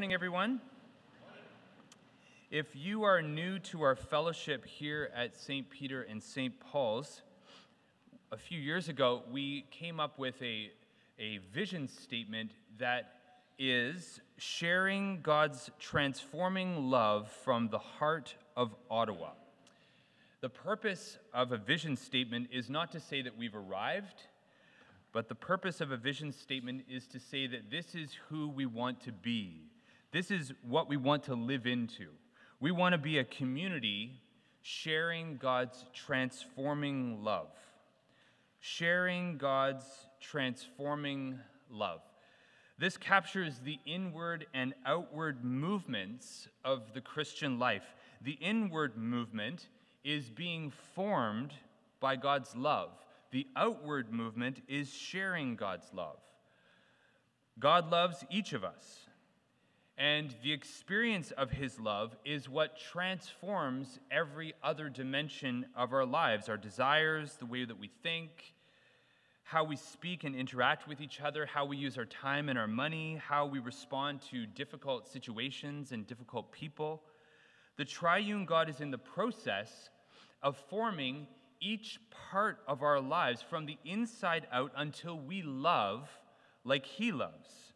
morning, everyone. If you are new to our fellowship here at St. Peter and St. Paul's, a few years ago we came up with a, a vision statement that is sharing God's transforming love from the heart of Ottawa. The purpose of a vision statement is not to say that we've arrived, but the purpose of a vision statement is to say that this is who we want to be. This is what we want to live into. We want to be a community sharing God's transforming love. Sharing God's transforming love. This captures the inward and outward movements of the Christian life. The inward movement is being formed by God's love. The outward movement is sharing God's love. God loves each of us. And the experience of his love is what transforms every other dimension of our lives our desires, the way that we think, how we speak and interact with each other, how we use our time and our money, how we respond to difficult situations and difficult people. The triune God is in the process of forming each part of our lives from the inside out until we love like He loves.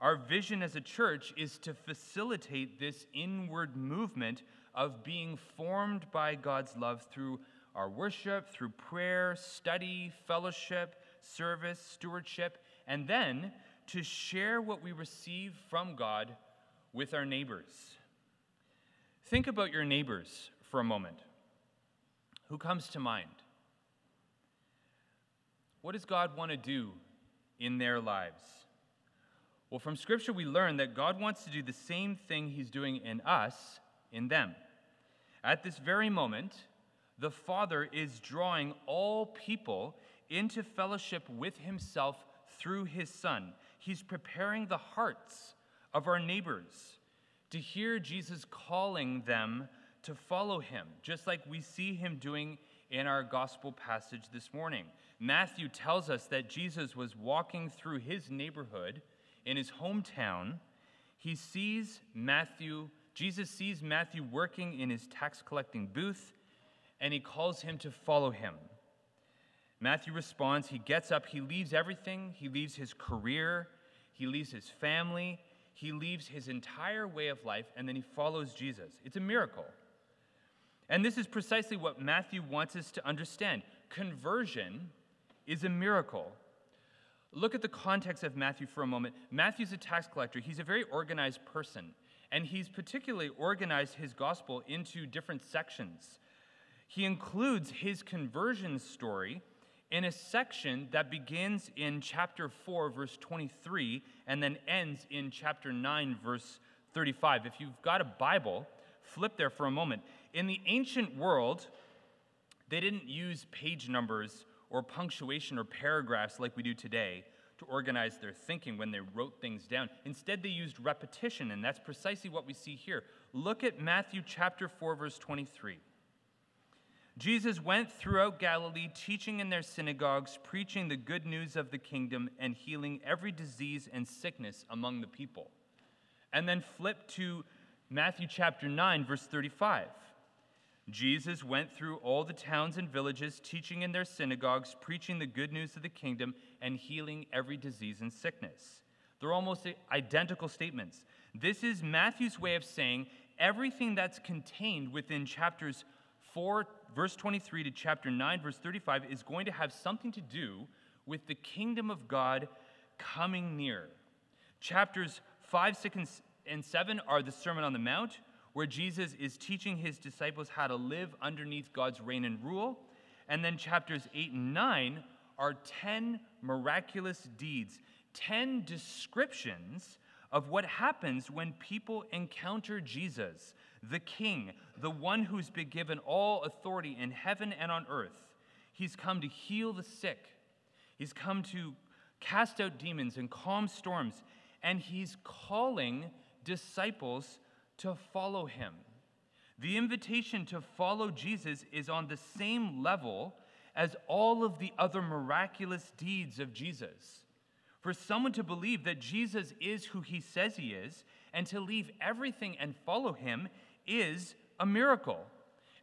Our vision as a church is to facilitate this inward movement of being formed by God's love through our worship, through prayer, study, fellowship, service, stewardship, and then to share what we receive from God with our neighbors. Think about your neighbors for a moment. Who comes to mind? What does God want to do in their lives? Well, from Scripture, we learn that God wants to do the same thing He's doing in us, in them. At this very moment, the Father is drawing all people into fellowship with Himself through His Son. He's preparing the hearts of our neighbors to hear Jesus calling them to follow him, just like we see him doing in our gospel passage this morning. Matthew tells us that Jesus was walking through his neighborhood in his hometown. He sees Matthew, Jesus sees Matthew working in his tax collecting booth, and he calls him to follow him. Matthew responds, he gets up, he leaves everything, he leaves his career, he leaves his family, he leaves his entire way of life, and then he follows Jesus. It's a miracle. And this is precisely what Matthew wants us to understand. Conversion is a miracle. Look at the context of Matthew for a moment. Matthew's a tax collector, he's a very organized person, and he's particularly organized his gospel into different sections. He includes his conversion story in a section that begins in chapter 4, verse 23, and then ends in chapter 9, verse 35. If you've got a Bible, flip there for a moment. In the ancient world, they didn't use page numbers or punctuation or paragraphs like we do today to organize their thinking when they wrote things down. Instead, they used repetition, and that's precisely what we see here. Look at Matthew chapter 4, verse 23. Jesus went throughout Galilee, teaching in their synagogues, preaching the good news of the kingdom, and healing every disease and sickness among the people. And then flip to Matthew chapter 9, verse 35. Jesus went through all the towns and villages, teaching in their synagogues, preaching the good news of the kingdom, and healing every disease and sickness. They're almost identical statements. This is Matthew's way of saying everything that's contained within chapters 4, verse 23 to chapter 9, verse 35 is going to have something to do with the kingdom of God coming near. Chapters 5, 6, and 7 are the Sermon on the Mount where Jesus is teaching his disciples how to live underneath God's reign and rule. And then chapters 8 and 9 are 10 miraculous deeds, 10 descriptions of what happens when people encounter Jesus, the King, the one who's been given all authority in heaven and on earth. He's come to heal the sick, he's come to cast out demons and calm storms, and he's calling disciples to follow him. The invitation to follow Jesus is on the same level as all of the other miraculous deeds of Jesus. For someone to believe that Jesus is who he says he is and to leave everything and follow him is a miracle.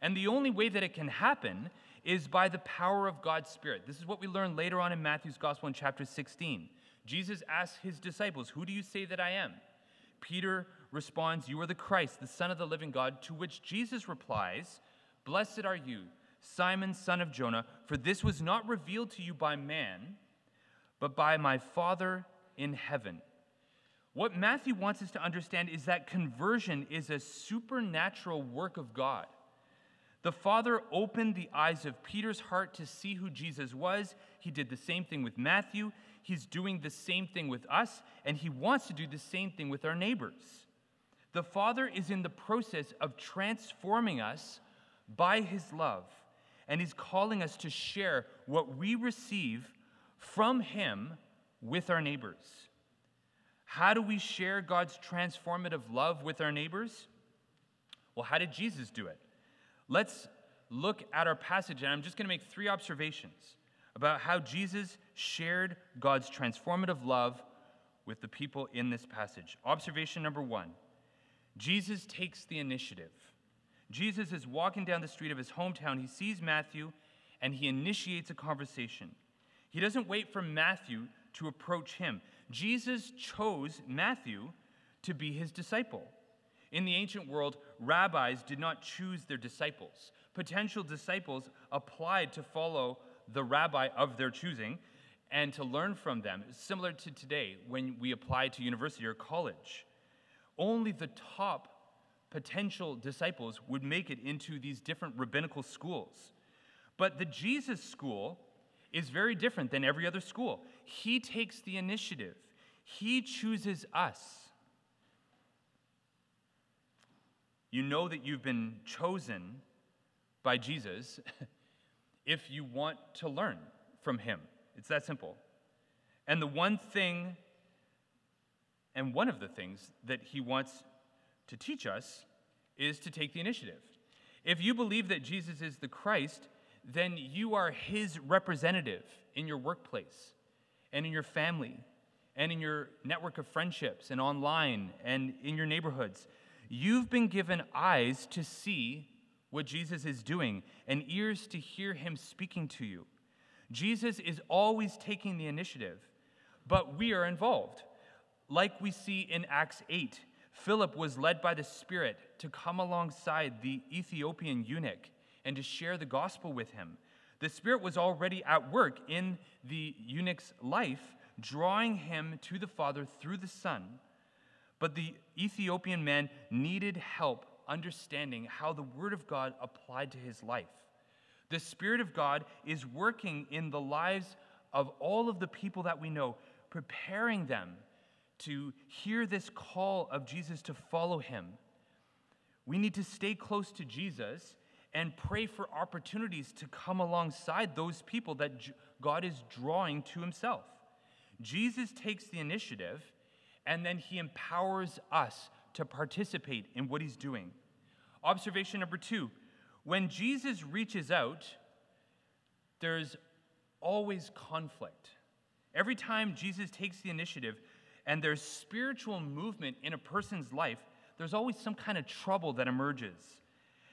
And the only way that it can happen is by the power of God's Spirit. This is what we learn later on in Matthew's Gospel in chapter 16. Jesus asks his disciples, Who do you say that I am? Peter responds, You are the Christ, the Son of the living God, to which Jesus replies, Blessed are you, Simon, son of Jonah, for this was not revealed to you by man, but by my Father in heaven. What Matthew wants us to understand is that conversion is a supernatural work of God. The Father opened the eyes of Peter's heart to see who Jesus was. He did the same thing with Matthew. He's doing the same thing with us, and He wants to do the same thing with our neighbors. The Father is in the process of transforming us by His love, and He's calling us to share what we receive from Him with our neighbors. How do we share God's transformative love with our neighbors? Well, how did Jesus do it? Let's look at our passage, and I'm just going to make three observations about how Jesus shared God's transformative love with the people in this passage. Observation number one Jesus takes the initiative. Jesus is walking down the street of his hometown. He sees Matthew and he initiates a conversation. He doesn't wait for Matthew to approach him. Jesus chose Matthew to be his disciple. In the ancient world, rabbis did not choose their disciples. Potential disciples applied to follow the rabbi of their choosing and to learn from them, similar to today when we apply to university or college. Only the top potential disciples would make it into these different rabbinical schools. But the Jesus school is very different than every other school. He takes the initiative, He chooses us. You know that you've been chosen by Jesus if you want to learn from Him. It's that simple. And the one thing, and one of the things that He wants to teach us is to take the initiative. If you believe that Jesus is the Christ, then you are his representative in your workplace and in your family and in your network of friendships and online and in your neighborhoods. You've been given eyes to see what Jesus is doing and ears to hear him speaking to you. Jesus is always taking the initiative, but we are involved. Like we see in Acts 8, Philip was led by the Spirit to come alongside the Ethiopian eunuch and to share the gospel with him. The Spirit was already at work in the eunuch's life, drawing him to the Father through the Son. But the Ethiopian man needed help understanding how the Word of God applied to his life. The Spirit of God is working in the lives of all of the people that we know, preparing them to hear this call of Jesus to follow him. We need to stay close to Jesus and pray for opportunities to come alongside those people that God is drawing to himself. Jesus takes the initiative and then he empowers us to participate in what he's doing. Observation number two when Jesus reaches out, there's always conflict. Every time Jesus takes the initiative, and there's spiritual movement in a person's life, there's always some kind of trouble that emerges.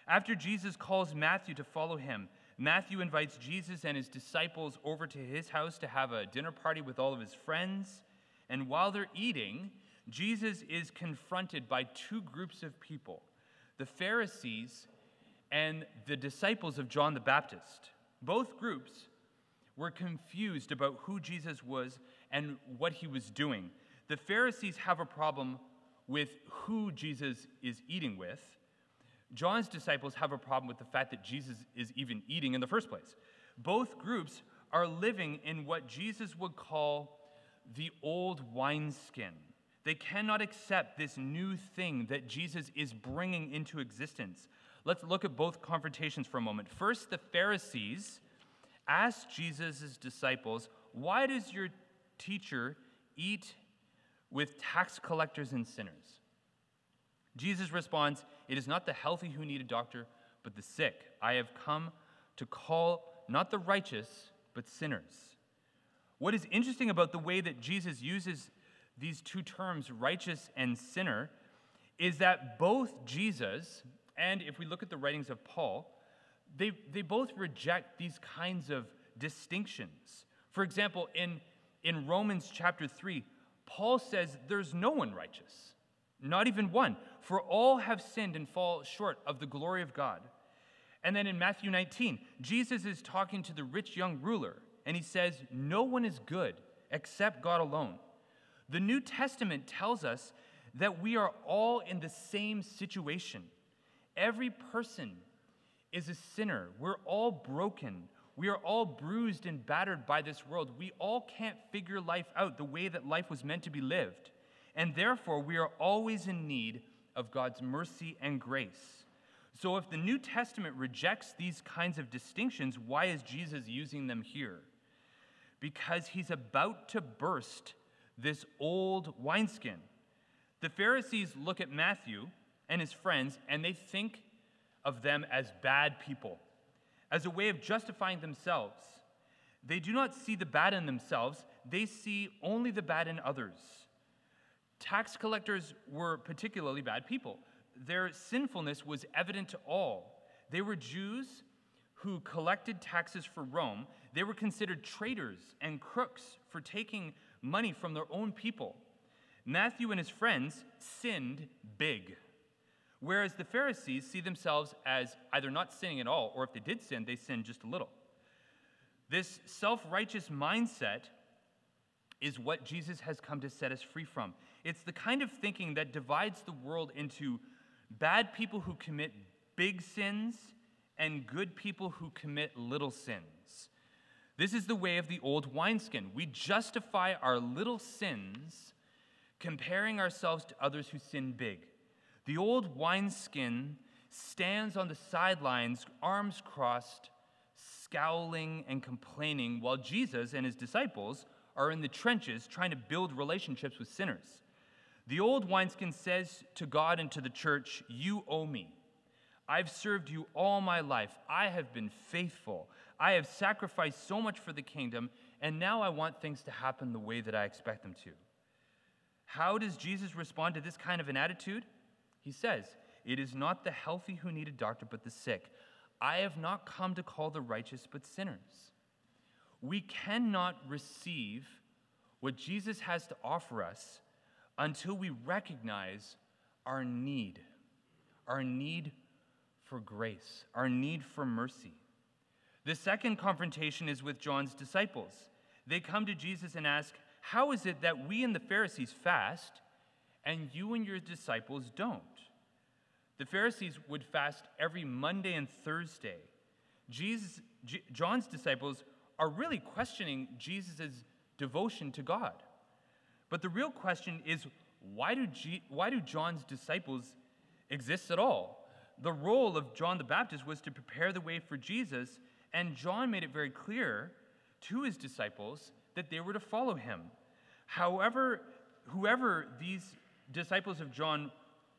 After Jesus calls Matthew to follow him, Matthew invites Jesus and his disciples over to his house to have a dinner party with all of his friends. And while they're eating, Jesus is confronted by two groups of people the Pharisees and the disciples of John the Baptist. Both groups were confused about who Jesus was and what he was doing. The Pharisees have a problem with who Jesus is eating with. John's disciples have a problem with the fact that Jesus is even eating in the first place. Both groups are living in what Jesus would call the old wineskin. They cannot accept this new thing that Jesus is bringing into existence. Let's look at both confrontations for a moment. First, the Pharisees asked Jesus' disciples, Why does your teacher eat with tax collectors and sinners. Jesus responds, It is not the healthy who need a doctor, but the sick. I have come to call not the righteous, but sinners. What is interesting about the way that Jesus uses these two terms, righteous and sinner, is that both Jesus and if we look at the writings of Paul, they, they both reject these kinds of distinctions. For example, in, in Romans chapter 3, Paul says there's no one righteous, not even one, for all have sinned and fall short of the glory of God. And then in Matthew 19, Jesus is talking to the rich young ruler, and he says, No one is good except God alone. The New Testament tells us that we are all in the same situation. Every person is a sinner. We're all broken. We are all bruised and battered by this world. We all can't figure life out the way that life was meant to be lived. And therefore, we are always in need of God's mercy and grace. So, if the New Testament rejects these kinds of distinctions, why is Jesus using them here? Because he's about to burst this old wineskin. The Pharisees look at Matthew and his friends, and they think of them as bad people, as a way of justifying themselves. They do not see the bad in themselves, they see only the bad in others. Tax collectors were particularly bad people. Their sinfulness was evident to all. They were Jews who collected taxes for Rome. They were considered traitors and crooks for taking money from their own people. Matthew and his friends sinned big. Whereas the Pharisees see themselves as either not sinning at all, or if they did sin, they sinned just a little. This self righteous mindset is what Jesus has come to set us free from. It's the kind of thinking that divides the world into bad people who commit big sins and good people who commit little sins. This is the way of the old wineskin. We justify our little sins comparing ourselves to others who sin big. The old wineskin stands on the sidelines, arms crossed, scowling and complaining, while Jesus and his disciples are in the trenches trying to build relationships with sinners. The old wineskin says to God and to the church, You owe me. I've served you all my life. I have been faithful. I have sacrificed so much for the kingdom, and now I want things to happen the way that I expect them to. How does Jesus respond to this kind of an attitude? He says, It is not the healthy who need a doctor, but the sick. I have not come to call the righteous, but sinners. We cannot receive what Jesus has to offer us until we recognize our need, our need for grace, our need for mercy. The second confrontation is with John's disciples. They come to Jesus and ask, How is it that we and the Pharisees fast and you and your disciples don't? The Pharisees would fast every Monday and Thursday. Jesus, J- John's disciples are really questioning Jesus' devotion to God. But the real question is why do, G- why do John's disciples exist at all? The role of John the Baptist was to prepare the way for Jesus, and John made it very clear to his disciples that they were to follow him. However, whoever these disciples of John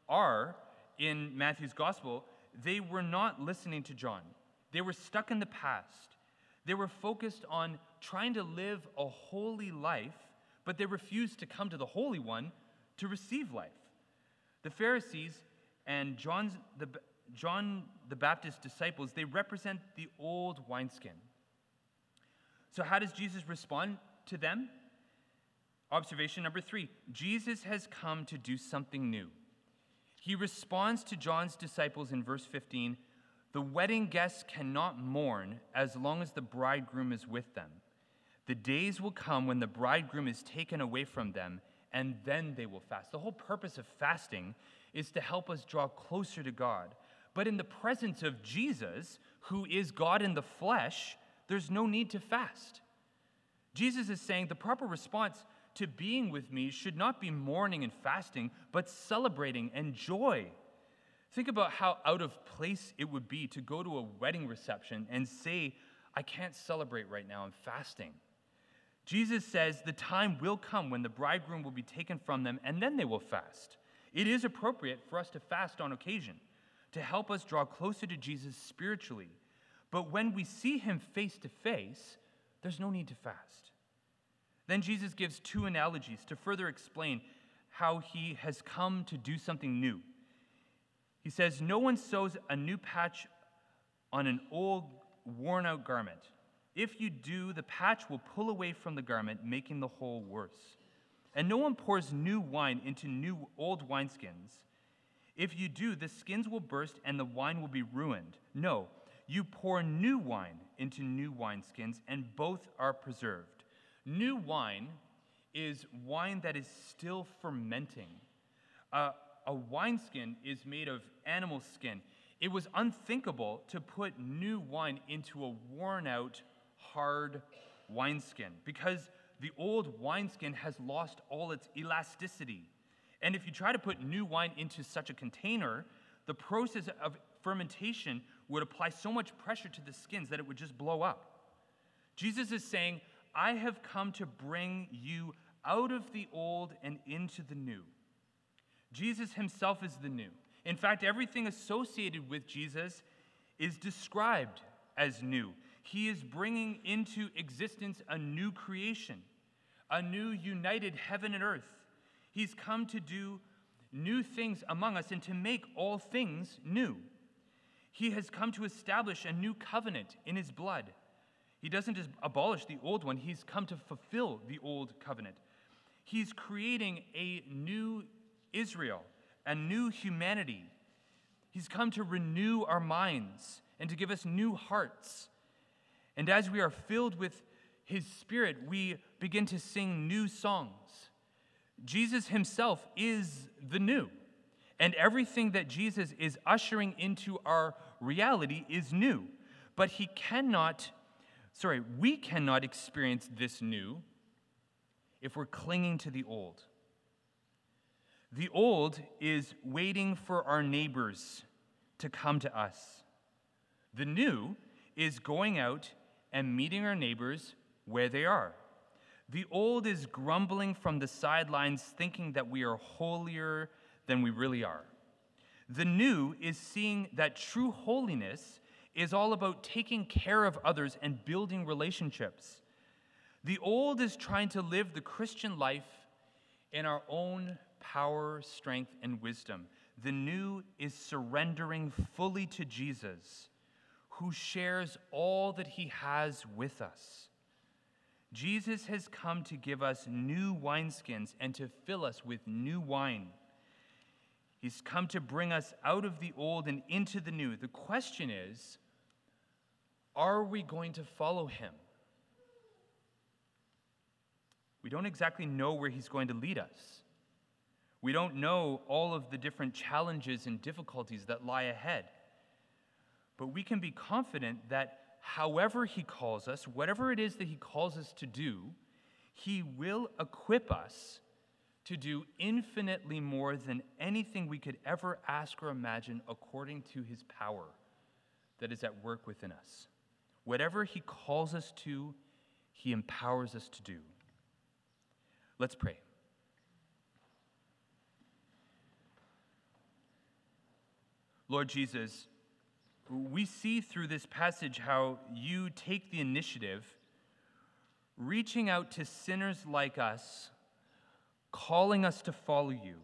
are, in Matthew's gospel, they were not listening to John. They were stuck in the past. They were focused on trying to live a holy life, but they refused to come to the Holy One to receive life. The Pharisees and John's, the, John the Baptist's disciples, they represent the old wineskin. So, how does Jesus respond to them? Observation number three Jesus has come to do something new. He responds to John's disciples in verse 15 The wedding guests cannot mourn as long as the bridegroom is with them. The days will come when the bridegroom is taken away from them, and then they will fast. The whole purpose of fasting is to help us draw closer to God. But in the presence of Jesus, who is God in the flesh, there's no need to fast. Jesus is saying the proper response to being with me should not be mourning and fasting, but celebrating and joy. Think about how out of place it would be to go to a wedding reception and say, I can't celebrate right now, I'm fasting. Jesus says the time will come when the bridegroom will be taken from them and then they will fast. It is appropriate for us to fast on occasion to help us draw closer to Jesus spiritually. But when we see him face to face, there's no need to fast. Then Jesus gives two analogies to further explain how he has come to do something new. He says, No one sews a new patch on an old, worn out garment. If you do, the patch will pull away from the garment, making the hole worse. And no one pours new wine into new old wineskins. If you do, the skins will burst and the wine will be ruined. No, you pour new wine into new wineskins, and both are preserved. New wine is wine that is still fermenting. Uh, a wineskin is made of animal skin. It was unthinkable to put new wine into a worn out, hard wineskin because the old wineskin has lost all its elasticity. And if you try to put new wine into such a container, the process of fermentation would apply so much pressure to the skins that it would just blow up. Jesus is saying, I have come to bring you out of the old and into the new. Jesus himself is the new. In fact, everything associated with Jesus is described as new. He is bringing into existence a new creation, a new united heaven and earth. He's come to do new things among us and to make all things new. He has come to establish a new covenant in his blood. He doesn't just abolish the old one, he's come to fulfill the old covenant. He's creating a new Israel, a new humanity. He's come to renew our minds and to give us new hearts. And as we are filled with His Spirit, we begin to sing new songs. Jesus Himself is the new. And everything that Jesus is ushering into our reality is new. But He cannot, sorry, we cannot experience this new if we're clinging to the old. The old is waiting for our neighbors to come to us. The new is going out and meeting our neighbors where they are. The old is grumbling from the sidelines, thinking that we are holier than we really are. The new is seeing that true holiness is all about taking care of others and building relationships. The old is trying to live the Christian life in our own power, strength, and wisdom. The new is surrendering fully to Jesus, who shares all that he has with us. Jesus has come to give us new wineskins and to fill us with new wine. He's come to bring us out of the old and into the new. The question is are we going to follow him? We don't exactly know where he's going to lead us. We don't know all of the different challenges and difficulties that lie ahead. But we can be confident that however He calls us, whatever it is that He calls us to do, He will equip us to do infinitely more than anything we could ever ask or imagine according to His power that is at work within us. Whatever He calls us to, He empowers us to do. Let's pray. Lord Jesus, we see through this passage how you take the initiative, reaching out to sinners like us, calling us to follow you.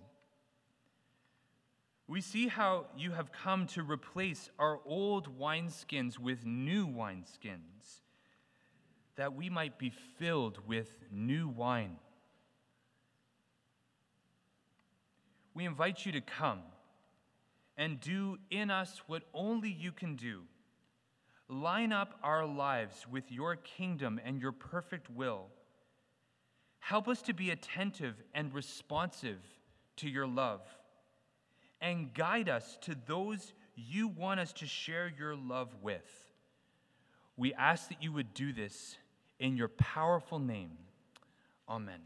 We see how you have come to replace our old wineskins with new wineskins, that we might be filled with new wine. We invite you to come and do in us what only you can do. Line up our lives with your kingdom and your perfect will. Help us to be attentive and responsive to your love. And guide us to those you want us to share your love with. We ask that you would do this in your powerful name. Amen.